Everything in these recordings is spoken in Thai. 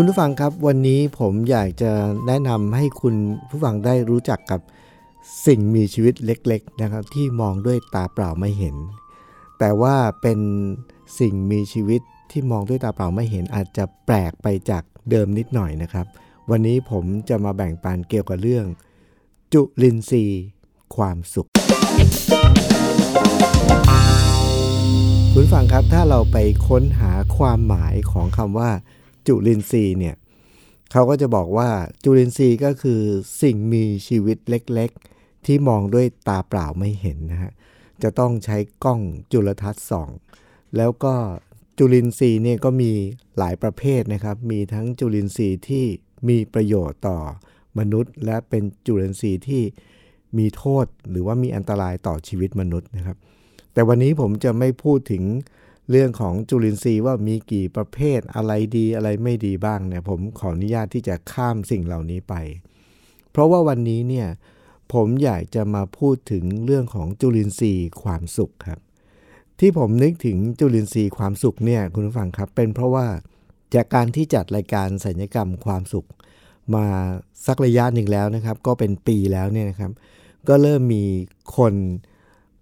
คุณผู้ฟังครับวันนี้ผมอยากจะแนะนำให้คุณผู้ฟังได้รู้จักกับสิ่งมีชีวิตเล็กๆนะครับที่มองด้วยตาเปล่าไม่เห็น แต่ว่าเป็นสิ่งมีชีวิตที่มองด้วยตาเปล่าไม่เห็นอาจจะแปลกไปจากเดิมนิดหน่อยนะครับ วันนี้ผมจะมาแบ่งปันเกี่ยวกับเรื่อง จุลินทรีย์ความสุข คุณผู้ฟังครับถ้าเราไปค้นหาความหมายของคำว่า จุลินทรีย์เนี่ยเขาก็จะบอกว่าจุลินทรีย์ก็คือสิ่งมีชีวิตเล็กๆ ที่มองด้วยตาเปล่าไม่เห็นนะฮะจะต้องใช้กล้องจุลทรรศน์ส่อง แล้วก็จุลินทรีย์เนี่ยก็มีหลายประเภทนะครับ มีทั้งจุลินทรีย์ที่มีประโยชน์ต่อมนุษย์ และเป็นจุลินทรีย์ที่มีโทษหรือว่ามีอันตรายต่อชีวิตมนุษย์นะครับ แต่วันนี้ผมจะไม่พูดถึง เรื่องของจุลินทรีย์ว่ามีกี่ประเภทอะไรดีอะไรไม่ดีบ้างเนี่ยผมขออนุญาตที่จะข้ามสิ่งเหล่านี้ไป เพราะว่าวันนี้เนี่ยผมอยากจะมาพูดถึงเรื่องของจุลินทรีย์ความสุขครับ ที่ผมนึกถึงจุลินทรีย์ความสุขเนี่ยคุณผู้ฟังครับเป็นเพราะว่าจากการที่จัดรายการสัญญกรรมความสุข มาสักระยะหนึ่งแล้วนะครับ ก็เป็นปีแล้วเนี่ยนะครับ ก็เริ่มมีคน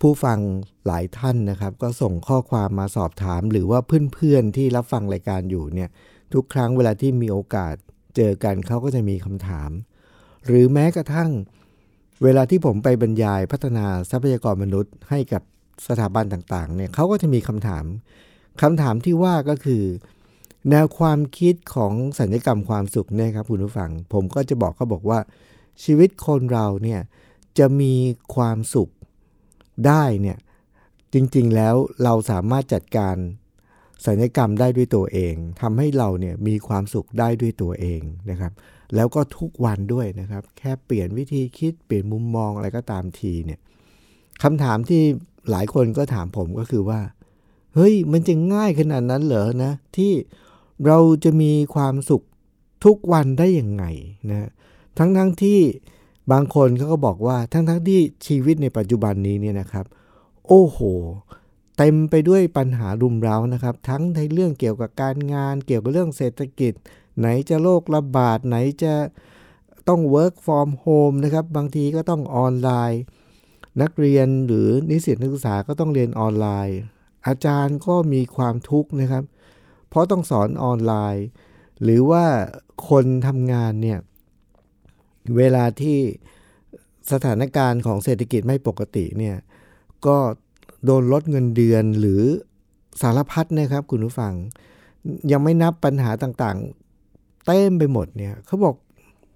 ผู้ฟังหลายท่านนะครับ ก็ส่งข้อความมาสอบถาม หรือว่าเพื่อนๆที่รับฟังรายการอยู่เนี่ยทุกครั้งเวลาที่มีโอกาสเจอกันเขาก็จะมีคำถาม หรือแม้กระทั่ง เวลาที่ผมไปบรรยายพัฒนาทรัพยากรมนุษย์ ให้กับสถาบันต่างๆเนี่ยเขาก็จะมีคำถามคำถามที่ว่าก็คือ แนวความคิดของสัญญกรรมความสุขเนี่ยครับคุณผู้ฟัง ผมก็จะบอกเขาบอกว่า ชีวิตคนเราเนี่ยจะมีความสุข ได้เนี่ยจริงๆแล้วเราสามารถจัดการสัญญกรรมได้ด้วยตัวเองทำให้เราเนี่ยมีความสุขได้ด้วยตัวเองนะครับ แล้วก็ทุกวันด้วยนะครับ แค่เปลี่ยนวิธีคิดเปลี่ยนมุมมองอะไรก็ตามทีเนี่ยคำถามที่หลายคนก็ถามผมก็คือว่า เฮ้ยมันจะง่ายขนาดนั้นเหรอนะ ที่เราจะมีความสุขทุกวันได้ยังไงนะทั้งๆทที่ บางคนเขาก็บอกว่าทั้งๆทที่ชีวิตในปัจจุบันนี้เนี่ยนะครับ โอ้โห เต็มไปด้วยปัญหารุมเร้านะครับ ทั้งในเรื่องเกี่ยวกับการงาน เกี่ยวกับเรื่องเศรษฐกิจ ไหนจะโรคระบาด ไหนจะต้อง work from home นะครับ บางทีก็ต้องออนไลน์ นักเรียนหรือนิสิตนักศึกษาก็ต้องเรียนออนไลน์ อาจารย์ก็มีความทุกข์นะครับ เพราะต้องสอนออนไลน์ หรือว่าคนทำงานเนี่ย เวลาที่สถานการณ์ของเศรษฐกิจไม่ปกติเนี่ยก็โดนลดเงินเดือนหรือสารพัดนะครับคุณผู้ฟัง ยังไม่นับปัญหาต่างๆ เต็มไปหมดเนี่ยเขาบอก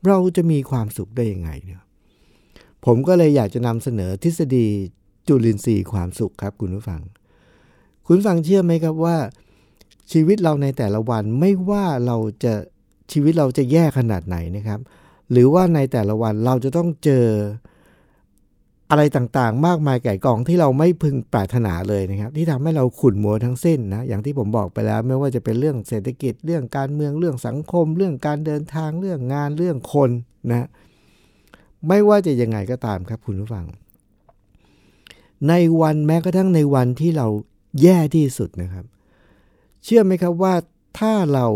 เราจะมีความสุขได้ยังไงเนี่ยผมก็เลยอยากจะนำเสนอทฤษฎีจุลินทรีย์ความสุขครับคุณผู้ฟัง คุณฟังเชื่อไหมครับว่า ชีวิตเราในแต่ละวันไม่ว่าเราจะชีวิตเราจะแย่ขนาดไหนนะครับ หรือว่าในแต่ละวันเราจะต้องเจออะไรต่างๆ มากมายไก่กองที่เราไม่พึงปรารถนาเลยนะครับ ที่ทำให้เราขุ่นมัวทั้งสิ้นนะอย่างที่ผมบอกไปแล้ว ไม่ว่าจะเป็นเรื่องเศรษฐกิจเรื่องการเมืองเรื่องสังคม เรื่องการเดินทางเรื่องงานเรื่องคนนะไม่ว่าจะยังไงก็ตามครับคุณผู้ฟัง ในวันแม้กระทั่งในวันที่เราแย่ที่สุดนะครับ เชื่อไหมครับว่าถ้าเรา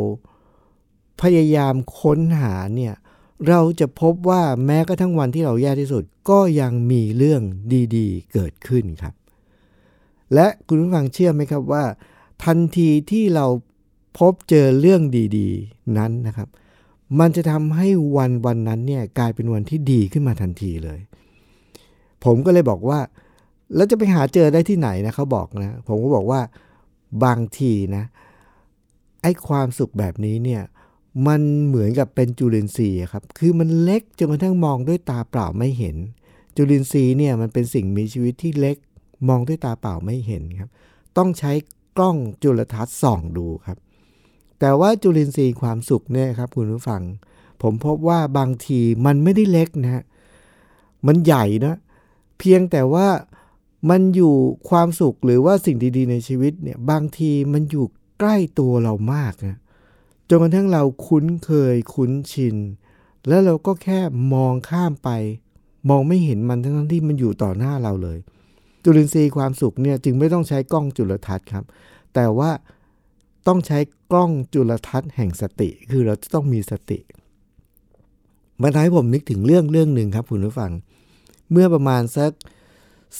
พยายามค้นหาเนี่ย เราจะพบว่าแม้กระทั่งวันที่เราแย่ที่สุด ก็ยังมีเรื่องดีๆ เกิดขึ้นครับ และคุณผู้ฟังเชื่อไหมครับว่า ทันทีที่เราพบเจอเรื่องดีๆ นั้นนะครับ มันจะทำให้วันวันนั้นเนี่ยกลายเป็นวันที่ดีขึ้นมาทันทีเลย ผมก็เลยบอกว่า แล้วจะไปหาเจอได้ที่ไหนนะเขาบอกนะ ผมก็บอกว่าบางทีนะไอ้ความสุขแบบนี้เนี่ย มันเหมือนกับเป็นจุลินทรีย์ครับ คือมันเล็กจนกระทั่งมองด้วยตาเปล่าไม่เห็น จุลินทรีย์เนี่ยมันเป็นสิ่งมีชีวิตที่เล็ก มองด้วยตาเปล่าไม่เห็นครับ ต้องใช้กล้องจุลทรรศน์ส่องดูครับ แต่ว่าจุลินทรีย์ความสุขเนี่ยครับคุณผู้ฟัง ผมพบว่าบางทีมันไม่ได้เล็กนะฮะ มันใหญ่นะ เพียงแต่ว่ามันอยู่ความสุขหรือว่าสิ่งดีๆ ในชีวิตเนี่ยบางทีมันอยู่ใกล้ตัวเรามากนะ นกระทั่งเราคุ้นเคยคุ้นชิน แล้วเราก็แค่มองข้ามไป มองไม่เห็นมันทั้งที่มันอยู่ต่อหน้าเราเลย จุลินทรีย์ความสุขเนี่ยจึงไม่ต้องใช้กล้องจุลทรรศน์ครับ แต่ว่าต้องใช้กล้องจุลทรรศน์แห่งสติ คือเราจะต้องมีสติมาทำให้ผมนึกถึงเรื่องเรื่องหนึ่งครับคุณผู้ฟัง เมื่อประมาณสัก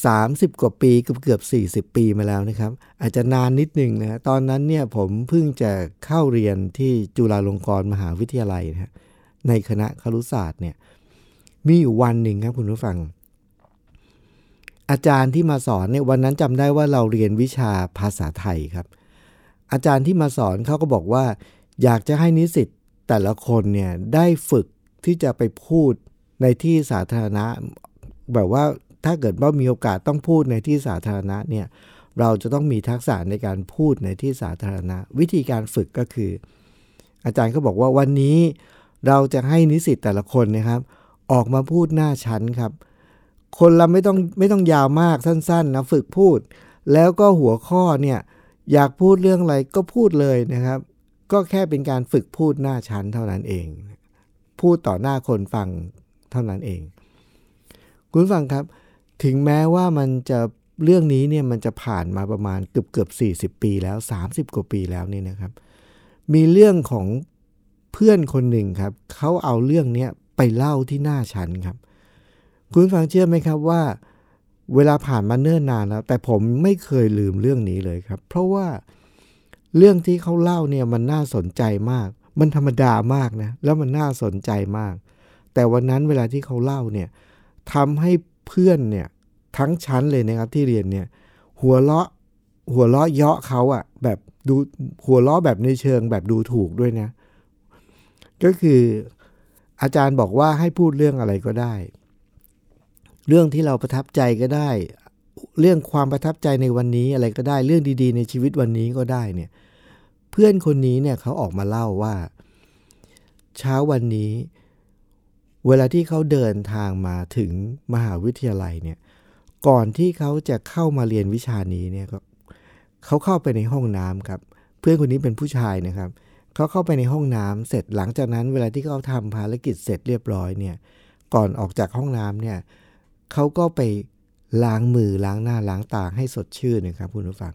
30 กว่าปีเกือบเกือบ40 ปีมาแล้วนะครับ อาจจะนานนิดหนึ่งนะตอนนั้นเนี่ยผมเพิ่งจะเข้าเรียนที่จุฬาลงกรณ์มหาวิทยาลัยนะในคณะครุศาสตร์เนี่ยมีอยู่วันหนึ่งครับคุณผู้ฟัง อาจารย์ที่มาสอนเนี่ยวันนั้นจำได้ว่าเราเรียนวิชาภาษาไทยครับ อาจารย์ที่มาสอนเขาก็บอกว่า อยากจะให้นิสิตแต่ละคนเนี่ยได้ฝึกที่จะไปพูดในที่สาธารณะแบบว่า ถ้าเกิดว่ามีโอกาสต้องพูดในที่สาธารณะเนี่ยเราจะต้องมีทักษะในการพูดในที่สาธารณะ วิธีการฝึกก็คือ อาจารย์ก็บอกว่าวันนี้เราจะให้นิสิตแต่ละคนนะครับ ออกมาพูดหน้าชั้นครับ คนเราไม่ต้องไม่ต้องยาวมากสั้นๆนะฝึกพูด แล้วก็หัวข้อเนี่ยอยากพูดเรื่องอะไรก็พูดเลยนะครับ ก็แค่เป็นการฝึกพูดหน้าชั้นเท่านั้นเอง พูดต่อหน้าคนฟังเท่านั้นเอง คุณฟังครับ ถึงแม้ว่ามันจะเรื่องนี้เนี่ยมันจะผ่านมาประมาณเกือบเกือบ 40 ปีแล้ว 30 กว่าปีแล้วนี่นะครับ มีเรื่องของเพื่อนคนหนึ่งครับเขาเอาเรื่องนี้ไปเล่าที่หน้าชั้นครับ คุณฟังเชื่อไหมครับว่า เวลาผ่านมาเนิ่นนานแล้ว แต่ผมไม่เคยลืมเรื่องนี้เลยครับ เพราะว่าเรื่องที่เขาเล่าเนี่ยมันน่าสนใจมาก มันธรรมดามากนะแล้วมันน่าสนใจมาก แต่วันนั้นเวลาที่เขาเล่าเนี่ยทำให้ เพื่อนเนี่ยทั้งชั้นเลยนะครับที่เรียนเนี่ยหัวเราะหัวเราะเยาะเขาอะแบบดูหัวเราะแบบในเชิงแบบดูถูกด้วยนะ ก็คืออาจารย์บอกว่าให้พูดเรื่องอะไรก็ได้ เรื่องที่เราประทับใจก็ได้ เรื่องความประทับใจในวันนี้อะไรก็ได้ เรื่องดีๆ ในชีวิตวันนี้ก็ได้เนี่ย เพื่อนคนนี้เนี่ยเขาออกมาเล่าว่า เช้าวันนี้ เวลาที่เขาเดินทางมาถึงมหาวิทยาลัยเนี่ย ก่อนที่เขาจะเข้ามาเรียนวิชานี้เนี่ยเขาเข้าไปในห้องน้ำครับ เพื่อนคนนี้เป็นผู้ชายนะครับ เขาเข้าไปในห้องน้ำเสร็จหลังจากนั้น เวลาที่เขาทำภารกิจเสร็จเรียบร้อยเนี่ย ก่อนออกจากห้องน้ำเนี่ยเขาก็ไปล้างมือล้างหน้าล้างตาให้สดชื่นนะครับคุณผู้ฟัง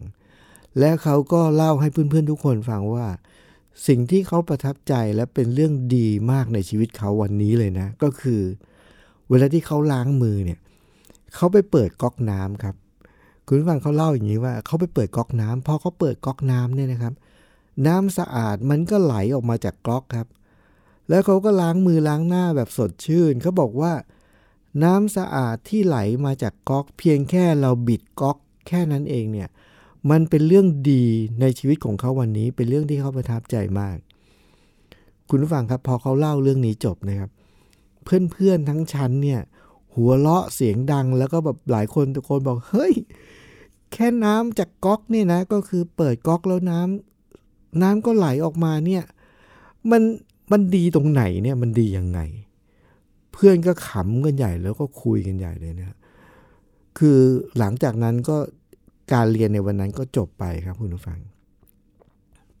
และเขาก็เล่าให้เพื่อนๆทุกคนฟังว่า สิ่งที่เขาประทับใจและเป็นเรื่องดีมากในชีวิตเขาวันนี้เลยนะ ก็คือ เวลาที่เขาล้างมือเนี่ยเขาไปเปิดก๊อกน้ำครับ คุณผู้ฟังเขาเล่าอย่างนี้ว่าเขาไปเปิดก๊อกน้ำพอเขาเปิดก๊อกน้ำเนี่ยนะครับ น้ำสะอาดมันก็ไหลออกมาจากก๊อกครับ แล้วเขาก็ล้างมือล้างหน้าแบบสดชื่นเขาบอกว่า น้ำสะอาดที่ไหลมาจากก๊อก เพียงแค่เราบิดก๊อกแค่นั้นเองเนี่ย มันเป็นเรื่องดีในชีวิตของเขาวันนี้ เป็นเรื่องที่เขาประทับใจมาก คุณผู้ฟังครับพอเขาเล่าเรื่องนี้จบนะครับ เพื่อนๆทั้งชั้นเนี่ยหัวเราะเสียงดังแล้วก็แบบหลายคนตะโกนบอกเฮ้ย แค่น้ำจากก๊อกเนี่ยนะก็คือเปิดก๊อกแล้วน้ำน้ำก็ไหลออกมาเนี่ยมันมันดีตรงไหนเนี่ยมันดียังไง เพื่อนก็ขำกันใหญ่แล้วก็คุยกันใหญ่เลยนะคือหลังจากนั้นก็ การเรียนในวันนั้นก็จบไปครับคุณผู้ฟัง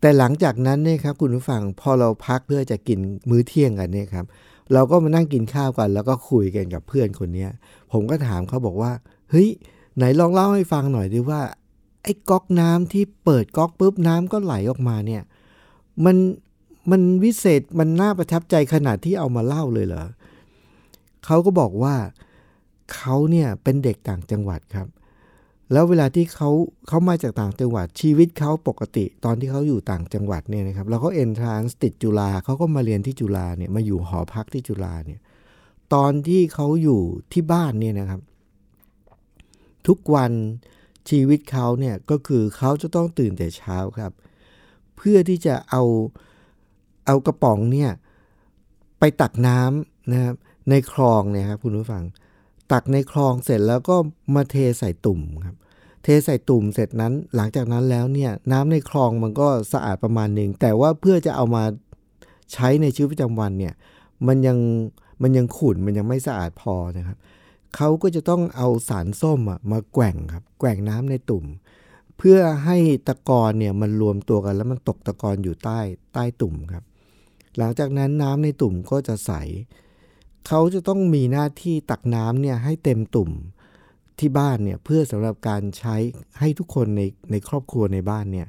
แต่หลังจากนั้นเนี่ยครับคุณผู้ฟังพอเราพักเพื่อจะกินมื้อเที่ยงกันเนี่ยครับ เราก็มานั่งกินข้าวกัน แล้วก็คุยกันกับเพื่อนคนนี้ผมก็ถามเขาบอกว่าเฮ้ยไหนลองเล่าให้ฟังหน่อยดิว่า ไอ้ก๊อกน้ำที่เปิดก๊อกปุ๊บน้ำก็ไหลออกมาเนี่ย มันมันวิเศษมันน่าประทับใจขนาดที่เอามาเล่าเลยเหรอเขาก็บอกว่าเขาเนี่ยเป็นเด็กต่างจังหวัดครับ แล้วเวลาที่เขาเขามาจากต่างจังหวัดชีวิตเขาปกติ ตอนที่เขาอยู่ต่างจังหวัดเนี่ยนะครับแล้วเขาเอนทรานส์ติดจุฬาเขาก็มาเรียนที่จุฬาเนี่ยมาอยู่หอพักที่จุฬาเนี่ยตอนที่เขาอยู่ที่บ้านเนี่ยนะครับ ทุกวันชีวิตเขาเนี่ยก็คือเขาจะต้องตื่นแต่เช้าครับ เพื่อที่จะเอาเอากระป๋องเนี่ยไปตักน้ำนะครับในคลองเนี่ยครับคุณผู้ฟัง ตักในคลองเสร็จแล้วก็มาเทใส่ตุ่มครับ เทใส่ตุ่มเสร็จนั้น หลังจากนั้นแล้วเนี่ยน้ำในคลองมันก็สะอาดประมาณหนึ่งแต่ว่าเพื่อจะเอามาใช้ในชีวิตประจำวันเนี่ยมันยังมันยังขุ่นมันยังไม่สะอาดพอนะครับเขาก็จะต้องเอาสารส้มมาแกว่งครับแกว่งน้ำในตุ่ม เพื่อให้ตะกอนเนี่ยมันรวมตัวกันแล้วมันตกตะกอนอยู่ใต้ใต้ตุ่มครับ หลังจากนั้นน้ำในตุ่มก็จะใส เขาจะต้องมีหน้าที่ตักน้ำเนี่ยให้เต็มตุ่มที่บ้านเนี่ยเพื่อสำหรับการใช้ให้ทุกคนในในครอบครัวในบ้านเนี่ย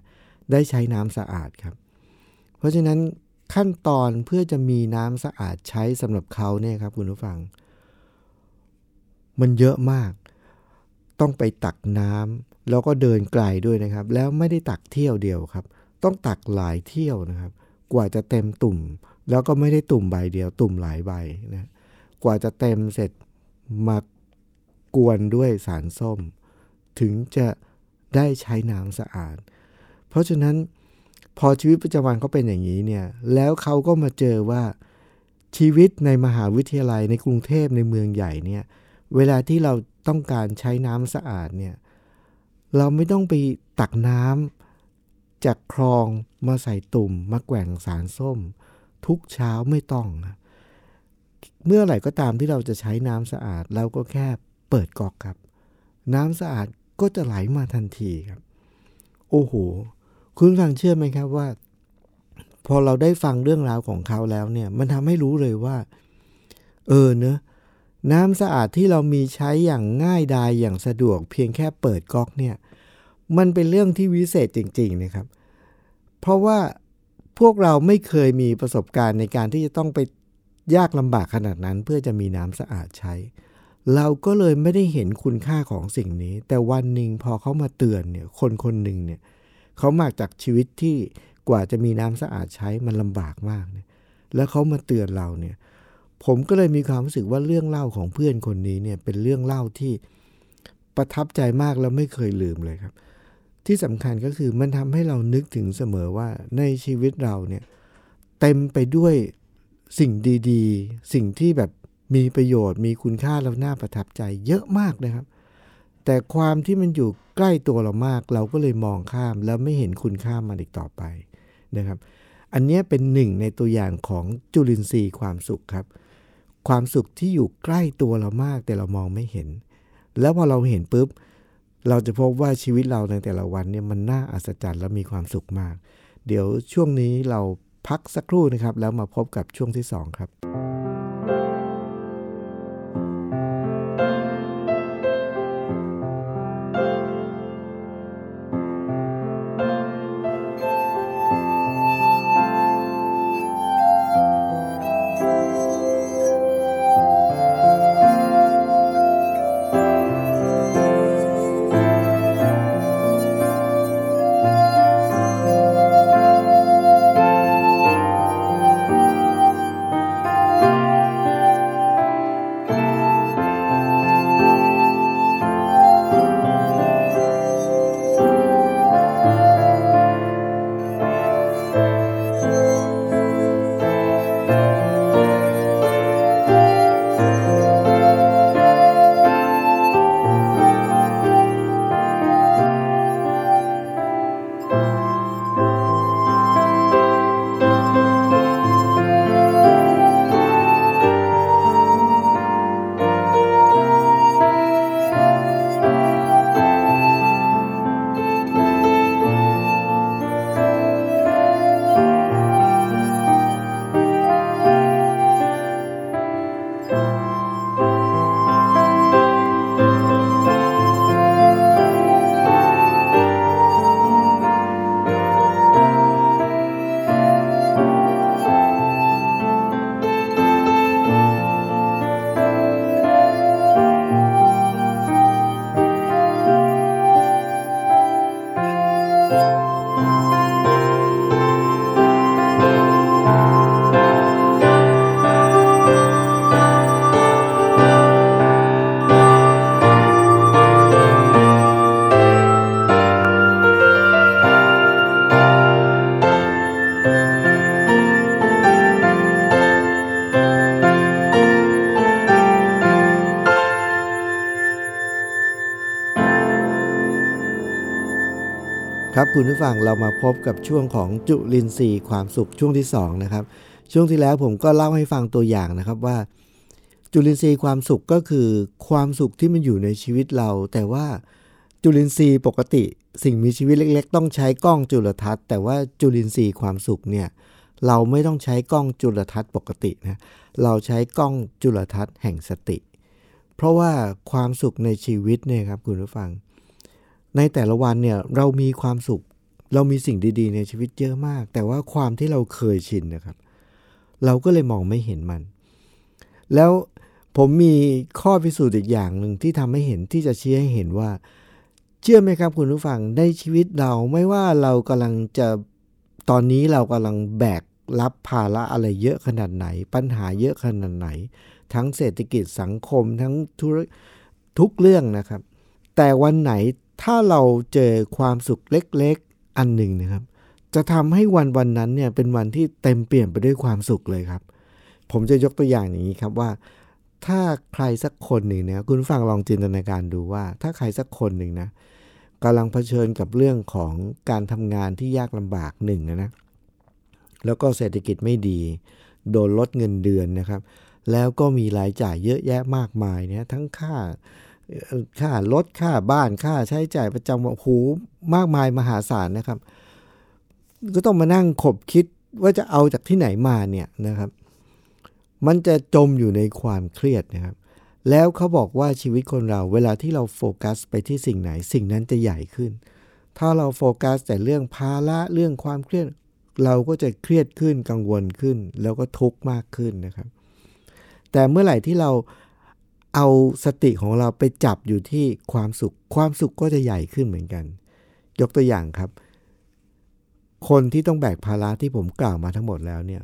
ได้ใช้น้ำสะอาดครับ เพราะฉะนั้นขั้นตอนเพื่อจะมีน้ำสะอาดใช้สำหรับเขาเนี่ยครับคุณผู้ฟัง มันเยอะมาก ต้องไปตักน้ำแล้วก็เดินไกลด้วยนะครับ แล้วไม่ได้ตักเที่ยวเดียวครับ ต้องตักหลายเที่ยวนะครับ กว่าจะเต็มตุ่ม แล้วก็ไม่ได้ตุ่มใบเดียว ตุ่มหลายใบนะ กว่าจะเต็มเสร็จมากวนด้วยสารส้ม ถึงจะได้ใช้น้ำสะอาด เพราะฉะนั้นพอชีวิตประจำวันเขาเป็นอย่างนี้เนี่ยแล้วเขาก็มาเจอว่าชีวิตในมหาวิทยาลัยในกรุงเทพในเมืองใหญ่เนี่ยเวลาที่เราต้องการใช้น้ำสะอาดเนี่ยเราไม่ต้องไปตักน้ำจากคลองมาใส่ตุ่มมาแกว่งสารส้ม ทุกเช้าไม่ต้องนะ เมื่อไหร่ก็ตามที่เราจะใช้น้ำสะอาดเราก็แค่เปิดก๊อกครับ น้ำสะอาดก็จะไหลมาทันทีครับ โอ้โห คุณฟังเชื่อไหมครับว่า พอเราได้ฟังเรื่องราวของเขาแล้วเนี่ย มันทำให้รู้เลยว่า เออเนอะน้ำสะอาดที่เรามีใช้อย่างง่ายดายอย่างสะดวก เพียงแค่เปิดก๊อกเนี่ย มันเป็นเรื่องที่วิเศษจริง ๆ นะครับ เพราะว่าพวกเราไม่เคยมีประสบการณ์ในการที่จะต้องไป ยากลำบากขนาดนั้นเพื่อจะมีน้ำสะอาดใช้ เราก็เลยไม่ได้เห็นคุณค่าของสิ่งนี้ แต่วันหนึ่งพอเขามาเตือนเนี่ยคนคนหนึ่งเนี่ยเขามาจากชีวิตที่กว่าจะมีน้ำสะอาดใช้มันลำบากมากเนี่ยแล้วเขามาเตือนเราเนี่ยผมก็เลยมีความรู้สึกว่าเรื่องเล่าของเพื่อนคนนี้เนี่ยเป็นเรื่องเล่าที่ประทับใจมากแล้วไม่เคยลืมเลยครับ ที่สำคัญก็คือมันทำให้เรานึกถึงเสมอว่าในชีวิตเราเนี่ยเต็มไปด้วย สิ่งดีๆ สิ่งที่แบบมีประโยชน์ มีคุณค่าแล้วน่าประทับใจเยอะมากนะครับ แต่ความที่มันอยู่ใกล้ตัวเรามาก เราก็เลยมองข้าม แล้วไม่เห็นคุณค่ามันอีกต่อไปนะครับ อันนี้เป็นหนึ่งในตัวอย่างของจุลินทรีย์ความสุขครับ ความสุขที่อยู่ใกล้ตัวเรามาก แต่เรามองไม่เห็น แล้วพอเราเห็นปุ๊บเราจะพบว่าชีวิตเราในแต่ละวันเนี่ยมันน่าอัศจรรย์และมีความสุขมาก เดี๋ยวช่วงนี้เรา พักสักครู่นะครับ แล้วมาพบกับช่วงที่ 2 ครับ คุณผู้ฟังเรามาพบกับช่วงของจุลินทรีย์ความสุขช่วงที่2นะครับช่วงที่แล้วผมก็เล่าให้ฟังตัวอย่างนะครับว่า จุลินทรีย์ความสุขก็คือความสุขที่มันอยู่ในชีวิตเรา แต่ว่าจุลินทรีย์ปกติ สิ่งมีชีวิตเล็ก ๆ ต้องใช้กล้องจุลทรรศน์แต่ว่าจุลินทรีย์ความสุขเนี่ยเราไม่ต้องใช้กล้องจุลทรรศน์ปกตินะเราใช้กล้องจุลทรรศน์แห่งสติ เพราะว่าความสุขในชีวิตเนี่ยครับคุณผู้ฟัง ในแต่ละวันเนี่ยเรามีความสุข เรามีสิ่งดีๆ ในชีวิตเยอะมาก แต่ว่าความที่เราเคยชินนะครับ เราก็เลยมองไม่เห็นมัน แล้วผมมีข้อพิสูจน์อีกอย่างหนึ่งที่ทำให้เห็นที่จะชี้ให้เห็นว่า เชื่อไหมครับคุณผู้ฟังในชีวิตเราไม่ว่าเรากำลังจะตอนนี้เรากำลังแบกรับภาระอะไรเยอะขนาดไหน ปัญหาเยอะขนาดไหน ทั้งเศรษฐกิจสังคมทั้งทุกทุกเรื่องนะครับ แต่วันไหนถ้าเราเจอความสุขเล็กๆ อันหนึ่งนะครับ จะทำให้วันวันนั้นเนี่ยเป็นวันที่เต็มเปลี่ยนไปด้วยความสุขเลยครับ ผมจะยกตัวอย่างอย่างนี้ครับว่า ถ้าใครสักคนหนึ่งนะคุณฟังลองจินตนาการดูว่า ถ้าใครสักคนหนึ่งนะกำลังเผชิญกับเรื่องของการทำงานที่ยากลำบากหนึ่งนะแล้วก็เศรษฐกิจไม่ดี โดนลดเงินเดือนนะครับ แล้วก็มีรายจ่ายเยอะแยะมากมายเนี่ยทั้งค่า ค่ารถค่าบ้านค่าใช้จ่ายประจำวันหูมากมายมหาศาลนะครับ ก็ต้องมานั่งขบคิดว่าจะเอาจากที่ไหนมาเนี่ยนะครับ มันจะจมอยู่ในความเครียดนะครับ แล้วเขาบอกว่าชีวิตคนเรา เวลาที่เราโฟกัสไปที่สิ่งไหน สิ่งนั้นจะใหญ่ขึ้น ถ้าเราโฟกัสแต่เรื่องภาระเรื่องความเครียด เราก็จะเครียดขึ้นกังวลขึ้น แล้วก็ทุกข์มากขึ้นนะครับ แต่เมื่อไหร่ที่เรา เอาสติของเราไปจับอยู่ที่ความสุข ความสุขก็จะใหญ่ขึ้นเหมือนกัน ยกตัวอย่างครับ คนที่ต้องแบกภาระที่ผมกล่าวมาทั้งหมดแล้วเนี่ย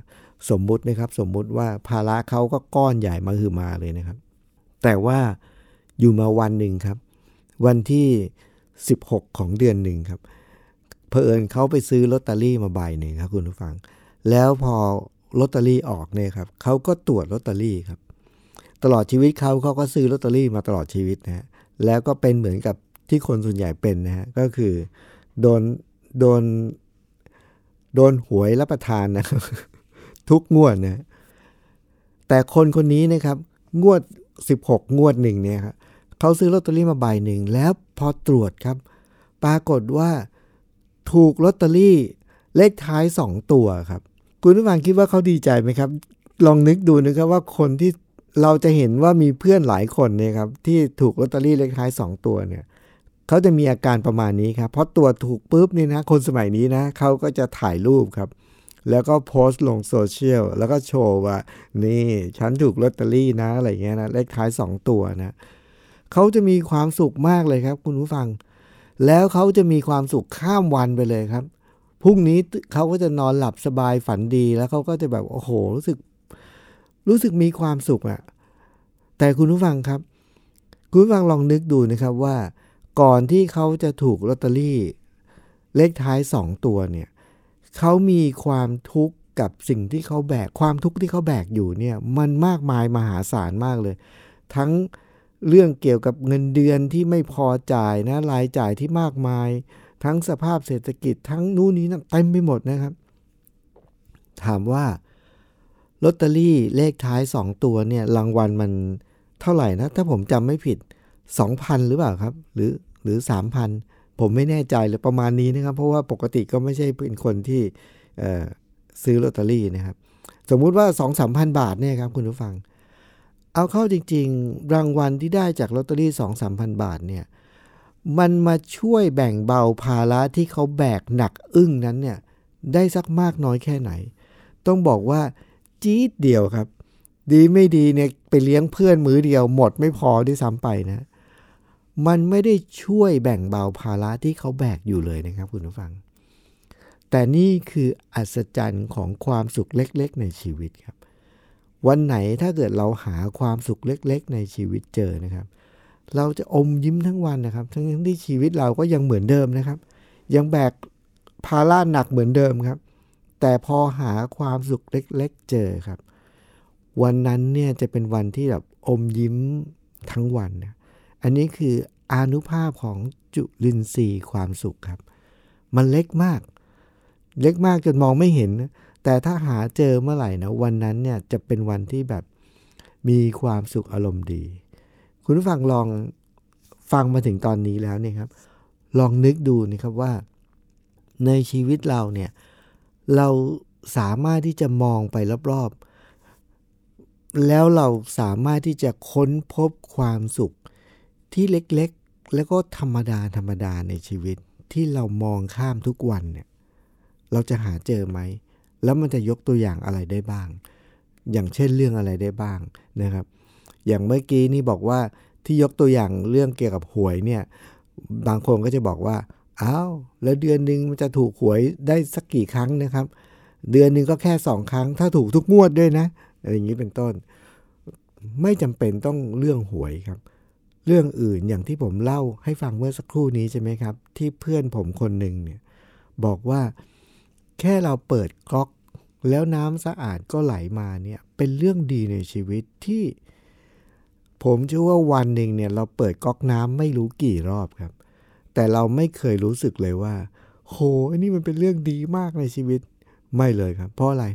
สมมุตินะครับ สมมุติว่าภาระเขาก็ก้อนใหญ่มาคือมาเลยนะครับ แต่ว่าอยู่มาวันหนึ่งครับ วันที่ 16 ของเดือนหนึ่งครับเพอเอิญเขาไปซื้อลอตเตอรี่มาใบหนึ่งครับคุณผู้ฟัง แล้วพอลอตเตอรี่ออกเนี่ยครับเขาก็ตรวจลอตเตอรี่ครับ ตลอดชีวิตเขาเขาก็ซื้อลอตเตอรี่มาตลอดชีวิตนะฮะแล้วก็เป็นเหมือนกับที่คนส่วนใหญ่เป็นนะฮะก็คือโดนโดนโดนหวยรับประทานนะทุกงวดนะแต่คนคนนี้นะครับงวด 16 งวดหนึ่งเนี่ยครับเขาซื้อลอตเตอรี่มาใบหนึ่งแล้วพอตรวจครับ ปรากฏว่าถูกลอตเตอรี่เลขท้าย 2 ตัวครับ คุณผู้ฟังคิดว่าเขาดีใจไหมครับ ลองนึกดูนะครับว่าคนที่ เราจะเห็นว่ามีเพื่อนหลายคนเนี่ยครับที่ถูกลอตเตอรี่เลขท้าย 2 ตัวเนี่ยเขาจะมีอาการประมาณนี้ครับเพราะตัวถูกปุ๊บนี่นะคนสมัยนี้นะเขาก็จะถ่ายรูปครับ แล้วก็โพสต์ลงโซเชียลแล้วก็โชว์ว่า นี่ฉันถูกลอตเตอรี่นะอะไรเงี้ยนะเลขท้าย 2 ตัวนะเขาจะมีความสุขมากเลยครับ คุณผู้ฟัง แล้วเขาจะมีความสุขข้ามวันไปเลยครับพรุ่งนี้เขาก็จะนอนหลับสบายฝันดีแล้วเขาก็จะแบบโอ้โหรู้สึก รู้สึกมีความสุขอะแต่คุณผู้ฟังครับ คุณผู้ฟังลองนึกดูนะครับว่า ก่อนที่เขาจะถูกลอตเตอรี่เลขท้าย 2 ตัวเนี่ยเขามีความทุกข์กับสิ่งที่เขาแบก ความทุกข์ที่เขาแบกอยู่เนี่ยมันมากมายมหาศาลมากเลย ทั้งเรื่องเกี่ยวกับเงินเดือนที่ไม่พอจ่ายนะรายจ่ายที่มากมาย ทั้งสภาพเศรษฐกิจทั้งนู้นนี้นั่นเต็มไปหมดนะครับ ถามว่า ลอตเตอรี่เลขท้าย 2 ตัวเนี่ยรางวัลมันเท่าไหร่นะ ถ้าผมจำไม่ผิด 2,000 หรือเปล่าครับ หรือหรือ 3,000 ผมไม่แน่ใจเลยประมาณนี้นะครับ เพราะว่าปกติก็ไม่ใช่เป็นคนที่ซื้อลอตเตอรี่นะครับ สมมุติว่า 2-3,000 บาทเนี่ยครับคุณผู้ฟัง เอาเข้าจริง ๆ รางวัลที่ได้จากลอตเตอรี่ 2-3,000 บาทเนี่ยมันมาช่วยแบ่งเบาภาระที่เขาแบกหนักอึ้งนั้นเนี่ยได้สักมากน้อยแค่ไหน ต้องบอกว่า จี๊ดเดียวครับ ดีไม่ดีเนี่ยไปเลี้ยงเพื่อนมือเดียวหมดไม่พอด้วยซ้ำไปนะ มันไม่ได้ช่วยแบ่งเบาภาระที่เขาแบกอยู่เลยนะครับคุณผู้ฟัง แต่นี่คืออัศจรรย์ของความสุขเล็ก ๆ ในชีวิตครับ วันไหนถ้าเกิดเราหาความสุขเล็ก ๆ ในชีวิตเจอนะครับ เราจะอมยิ้มทั้งวันนะครับ ทั้งที่ชีวิตเราก็ยังเหมือนเดิมนะครับ ยังแบกภาระหนักเหมือนเดิมครับ แต่พอหาความสุขเล็ก ๆ เจอครับ วันนั้นเนี่ยจะเป็นวันที่แบบอมยิ้มทั้งวันนะอันนี้คืออนุภาพของจุลินทรีย์ความสุขครับ มันเล็กมาก เล็กมากจนมองไม่เห็น แต่ถ้าหาเจอเมื่อไหร่นะวันนั้นเนี่ยจะเป็นวันที่แบบมีความสุขอารมณ์ดี คุณผู้ฟังลองฟังมาถึงตอนนี้แล้วเนี่ยครับ ลองนึกดูนะครับว่า ในชีวิตเราเนี่ย เราสามารถที่จะมองไปรอบๆ แล้วเราสามารถที่จะค้นพบความสุขที่เล็กๆ แล้วก็ธรรมดาธรรมดาในชีวิตที่เรามองข้ามทุกวันเนี่ย เราจะหาเจอไหม แล้วมันจะยกตัวอย่างอะไรได้บ้าง อย่างเช่นเรื่องอะไรได้บ้างนะครับ อย่างเมื่อกี้นี่บอกว่าที่ยกตัวอย่างเรื่องเกี่ยวกับหวยเนี่ย บางคนก็จะบอกว่า อ้าวแล้วเดือนหนึ่งมันจะถูกหวยได้สักกี่ครั้งนะครับ เดือนหนึ่งก็แค่สองครั้ง ถ้าถูกทุกงวดด้วยนะอะไรอย่างนี้เป็นต้น ไม่จำเป็นต้องเรื่องหวยครับ เรื่องอื่นอย่างที่ผมเล่าให้ฟังเมื่อสักครู่นี้ใช่ไหมครับ ที่เพื่อนผมคนหนึ่งเนี่ยบอกว่าแค่เราเปิดก๊อกแล้วน้ำสะอาดก็ไหลมาเนี่ยเป็นเรื่องดีในชีวิตที่ ผมเชื่อว่าวันหนึ่งเนี่ยเราเปิดก๊อกน้ำไม่รู้กี่รอบครับ แต่เราไม่เคยรู้สึกเลยว่า โหอันนี้มันเป็นเรื่องดีมากในชีวิตไม่เลยครับ เพราะอะไร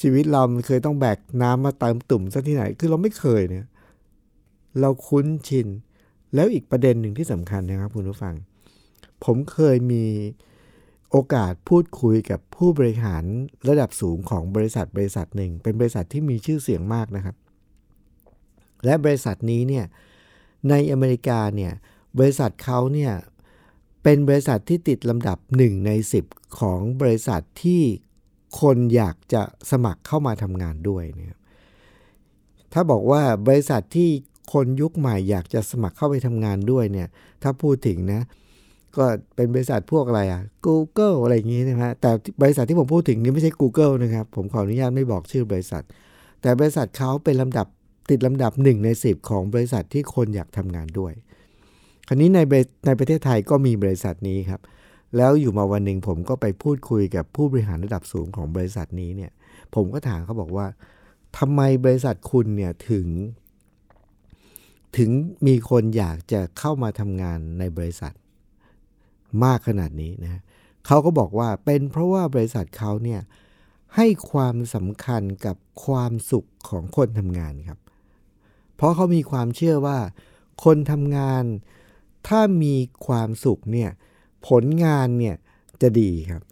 ชีวิตเรามันเคยต้องแบกน้ำมาเติมตุ่มซะที่ไหน คือเราไม่เคยเนี่ย เราคุ้นชิน แล้วอีกประเด็นหนึ่งที่สำคัญนะครับคุณผู้ฟัง ผมเคยมีโอกาสพูดคุยกับผู้บริหารระดับสูงของบริษัทบริษัทหนึ่ง เป็นบริษัทที่มีชื่อเสียงมากนะครับ และบริษัทนี้เนี่ยในอเมริกาเนี่ยบริษัทเขาเนี่ย เป็นบริษัทที่ติดลำดับ 1 ใน 10 ของบริษัทที่คนอยากจะสมัครเข้ามาทำงานด้วยเนี่ยถ้าบอกว่าบริษัทที่คนยุคใหม่อยากจะสมัครเข้าไปทำงานด้วยเนี่ย ถ้าพูดถึงนะ ก็เป็นบริษัทพวกอะไรอะ Google อะไรอย่างงี้นะฮะแต่บริษัทที่ผมพูดถึงนี่ไม่ใช่ Google นะครับ ผมขออนุญาตไม่บอกชื่อบริษัท แต่บริษัทเขาเป็นลำดับติดลำดับ1ใน10 ของบริษัทที่คนอยากทำงานด้วย คราวนี้ในในประเทศไทยก็มีบริษัทนี้ครับ แล้วอยู่มาวันหนึ่งผมก็ไปพูดคุยกับผู้บริหารระดับสูงของบริษัทนี้เนี่ย ผมก็ถามเขาบอกว่าทำไมบริษัทคุณเนี่ยถึง ถึงมีคนอยากจะเข้ามาทำงานในบริษัทมากขนาดนี้นะเขาก็บอกว่าเป็นเพราะว่าบริษัทเขาเนี่ยให้ความสำคัญกับความสุขของคนทำงานครับ เพราะเขามีความเชื่อว่า คนทำงาน ถ้ามีความสุขเนี่ยผลงานเนี่ยจะดีครับ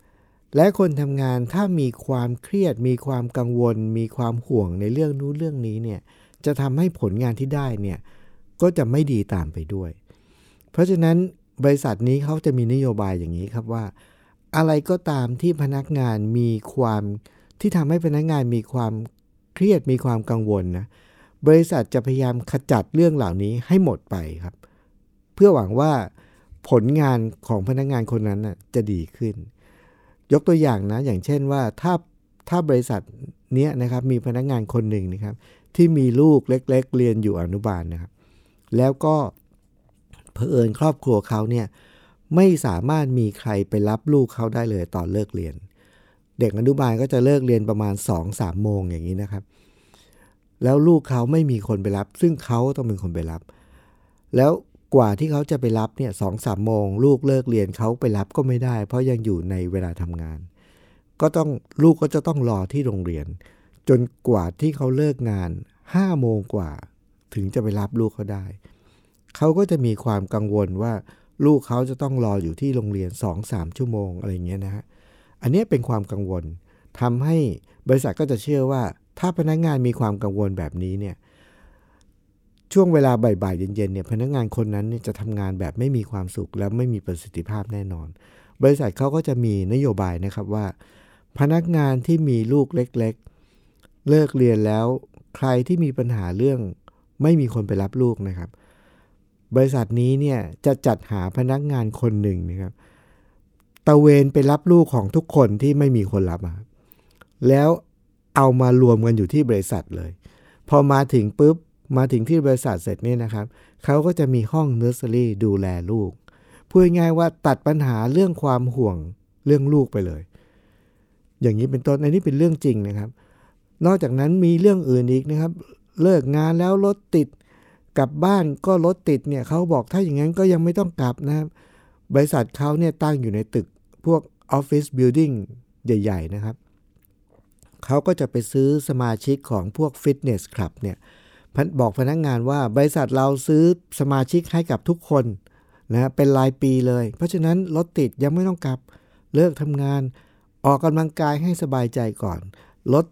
และคนทำงานถ้ามีความเครียด มีความกังวล มีความห่วงในเรื่องนู้นเรื่องนี้เนี่ยจะทำให้ผลงานที่ได้เนี่ยก็จะไม่ดีตามไปด้วย เพราะฉะนั้นบริษัทนี้เขาจะมีนโยบายอย่างนี้ครับว่า อะไรก็ตามที่พนักงานมีความที่ทำให้พนักงานมีความเครียดมีความกังวลนะบริษัทจะพยายามขจัดเรื่องเหล่านี้ให้หมดไปครับ เพื่อหวังว่าผลงานของพนักงานคนนั้นจะดีขึ้น ยกตัวอย่างนะ อย่างเช่นว่าถ้าถ้าบริษัทเนี้ยนะครับมีพนักงานคนหนึ่งนะครับ ที่มีลูกเล็กๆเรียนอยู่อนุบาลนะครับ แล้วก็เผอิญครอบครัวเขาเนี่ยไม่สามารถมีใครไปรับลูกเขาได้เลยตอนเลิกเรียน เด็กอนุบาลก็จะเลิกเรียนประมาณ2อสามโมงอย่างนี้นะครับ แล้วลูกเขาไม่มีคนไปรับ ซึ่งเขาต้องเป็นคนไปรับ แล้ว กว่าที่เขาจะไปรับเนี่ยสองสามโมง ลูกเลิกเรียนเขาไปรับก็ไม่ได้ เพราะยังอยู่ในเวลาทำงาน ก็ต้องลูกก็จะต้องรอที่โรงเรียน จนกว่าที่เขาเลิกงาน5โมงกว่า ถึงจะไปรับลูกเขาได้ เขาก็จะมีความกังวลว่า ลูกเขาจะต้องรออยู่ที่โรงเรียน2-3ชั่วโมงอะไรเงี้ยนะฮะอันนี้เป็นความกังวลทำให้บริษัทก็จะเชื่อว่า ถ้าพนักงานมีความกังวลแบบนี้เนี่ย ช่วงเวลาบ่ายๆเย็นๆเนี่ยพนักงานคนนั้นจะทำงานแบบไม่มีความสุขและไม่มีประสิทธิภาพแน่นอน บริษัทเขาก็จะมีนโยบายนะครับว่า พนักงานที่มีลูกเล็ก ๆ เลิกเรียนแล้ว ใครที่มีปัญหาเรื่องไม่มีคนไปรับลูกนะครับ บริษัทนี้เนี่ยจะจัดหาพนักงานคนหนึ่งนะครับตะเวนไปรับลูกของทุกคนที่ไม่มีคนรับแล้วเอามารวมกันอยู่ที่บริษัทเลย พอมาถึงปุ๊บ มาถึงที่บริษัทเสร็จเนี่ยนะครับเขาก็จะมีห้องเนอร์เซอรี่ดูแลลูกพูดง่ายว่าตัดปัญหาเรื่องความห่วงเรื่องลูกไปเลย อย่างนี้เป็นต้นอันนี้เป็นเรื่องจริงนะครับ นอกจากนั้นมีเรื่องอื่นอีกนะครับ เลิกงานแล้วรถติดกลับบ้านก็รถติดเนี่ยเขาบอกถ้าอย่างนั้นก็ยังไม่ต้องกลับนะครับบริษัทเขาเนี่ยตั้งอยู่ในตึกพวกออฟฟิศบิลดิ่งใหญ่ ๆ นะครับเขาก็จะไปซื้อสมาชิกของพวกฟิตเนสคลับเนี่ย บอกพนักงงานว่าบริษัทเราซื้อสมาชิกให้กับทุกคนนะเป็นรายปีเลย เพราะฉะนั้นรถติดยังไม่ต้องกลับเลิกทำงาน ออกกำลังกายให้สบายใจก่อนรถ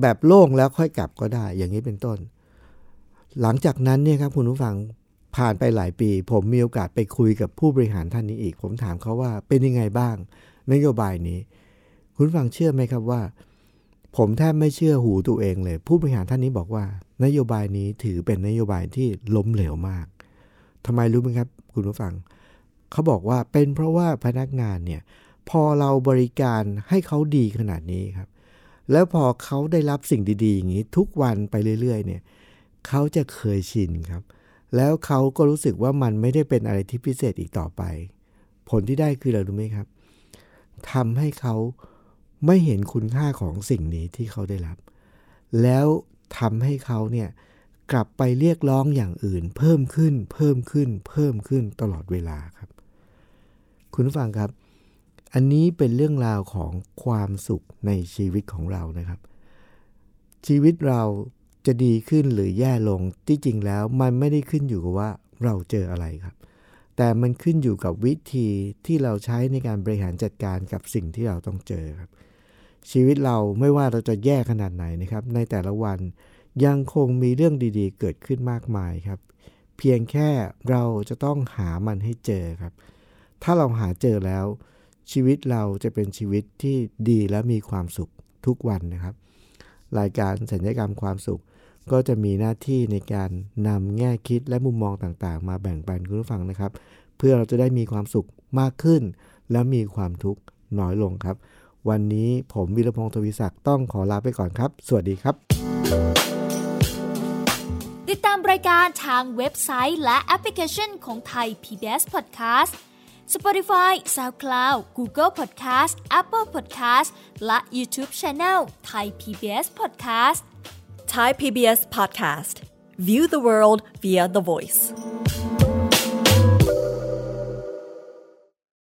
แบบโล่งแล้วค่อยกลับก็ได้ อย่างนี้เป็นต้น หลังจากนั้นเนี่ยครับคุณผู้ฟังผ่านไปหลายปี ผมมีโอกาสไปคุยกับผู้บริหารท่านนี้อีก ผมถามเขาว่าเป็นยังไงบ้าง นโยบายนี้ คุณฟังเชื่อไหมครับว่า ผมแทบไม่เชื่อหูตัวเองเลย ผู้บริหารท่านนี้บอกว่า นโยบายนี้ถือเป็นนโยบายที่ล้มเหลวมากทำไมรู้ไหมครับ คุณผู้ฟัง เขาบอกว่าเป็นเพราะว่าพนักงานเนี่ย พอเราบริการให้เขาดีขนาดนี้ครับ แล้วพอเขาได้รับสิ่งดีๆ อย่างนี้ ทุกวันไปเรื่อย ๆ เนี่ยเขาจะเคยชินครับ แล้วเขาก็รู้สึกว่ามันไม่ได้เป็นอะไรที่พิเศษอีกต่อไป ผลที่ได้คืออะไรรู้ไหมครับทำให้เขา ไม่เห็นคุณค่าของสิ่งนี้ที่เขาได้รับ แล้วทำให้เขาเนี่ยกลับไปเรียกร้องอย่างอื่น เพิ่มขึ้น เพิ่มขึ้น เพิ่มขึ้นตลอดเวลาครับ คุณผู้ฟังครับ อันนี้เป็นเรื่องราวของความสุขในชีวิตของเรานะครับ ชีวิตเราจะดีขึ้นหรือแย่ลงที่จริงแล้วมันไม่ได้ขึ้นอยู่กับว่าเราเจออะไรครับ แต่มันขึ้นอยู่กับวิธีที่เราใช้ในการบริหารจัดการกับสิ่งที่เราต้องเจอครับ ชีวิตเราไม่ว่าเราจะแย่ขนาดไหนนะครับ ในแต่ละวันยังคงมีเรื่องดีๆ เกิดขึ้นมากมายครับ เพียงแค่เราจะต้องหามันให้เจอครับ ถ้าเราหาเจอแล้ว ชีวิตเราจะเป็นชีวิตที่ดีและมีความสุขทุกวันนะครับ รายการสัญญกรรมความสุขก็จะมีหน้าที่ในการนำแง่คิดและมุมมองต่างๆ มาแบ่งปันคุณผู้ฟังนะครับ เพื่อเราจะได้มีความสุขมากขึ้น และมีความทุกข์น้อยลงครับ วันนี้ผมวิรพงศ์ทวีศักดิ์ต้องขอลาไปก่อนครับ สวัสดีครับ ติดตามรายการทางเว็บไซต์และแอปพลิเคชันของไทย PBS Podcast Spotify SoundCloud Google Podcast Apple Podcast และ YouTube Channel Thai PBS Podcast Thai PBS Podcast View the world via the voice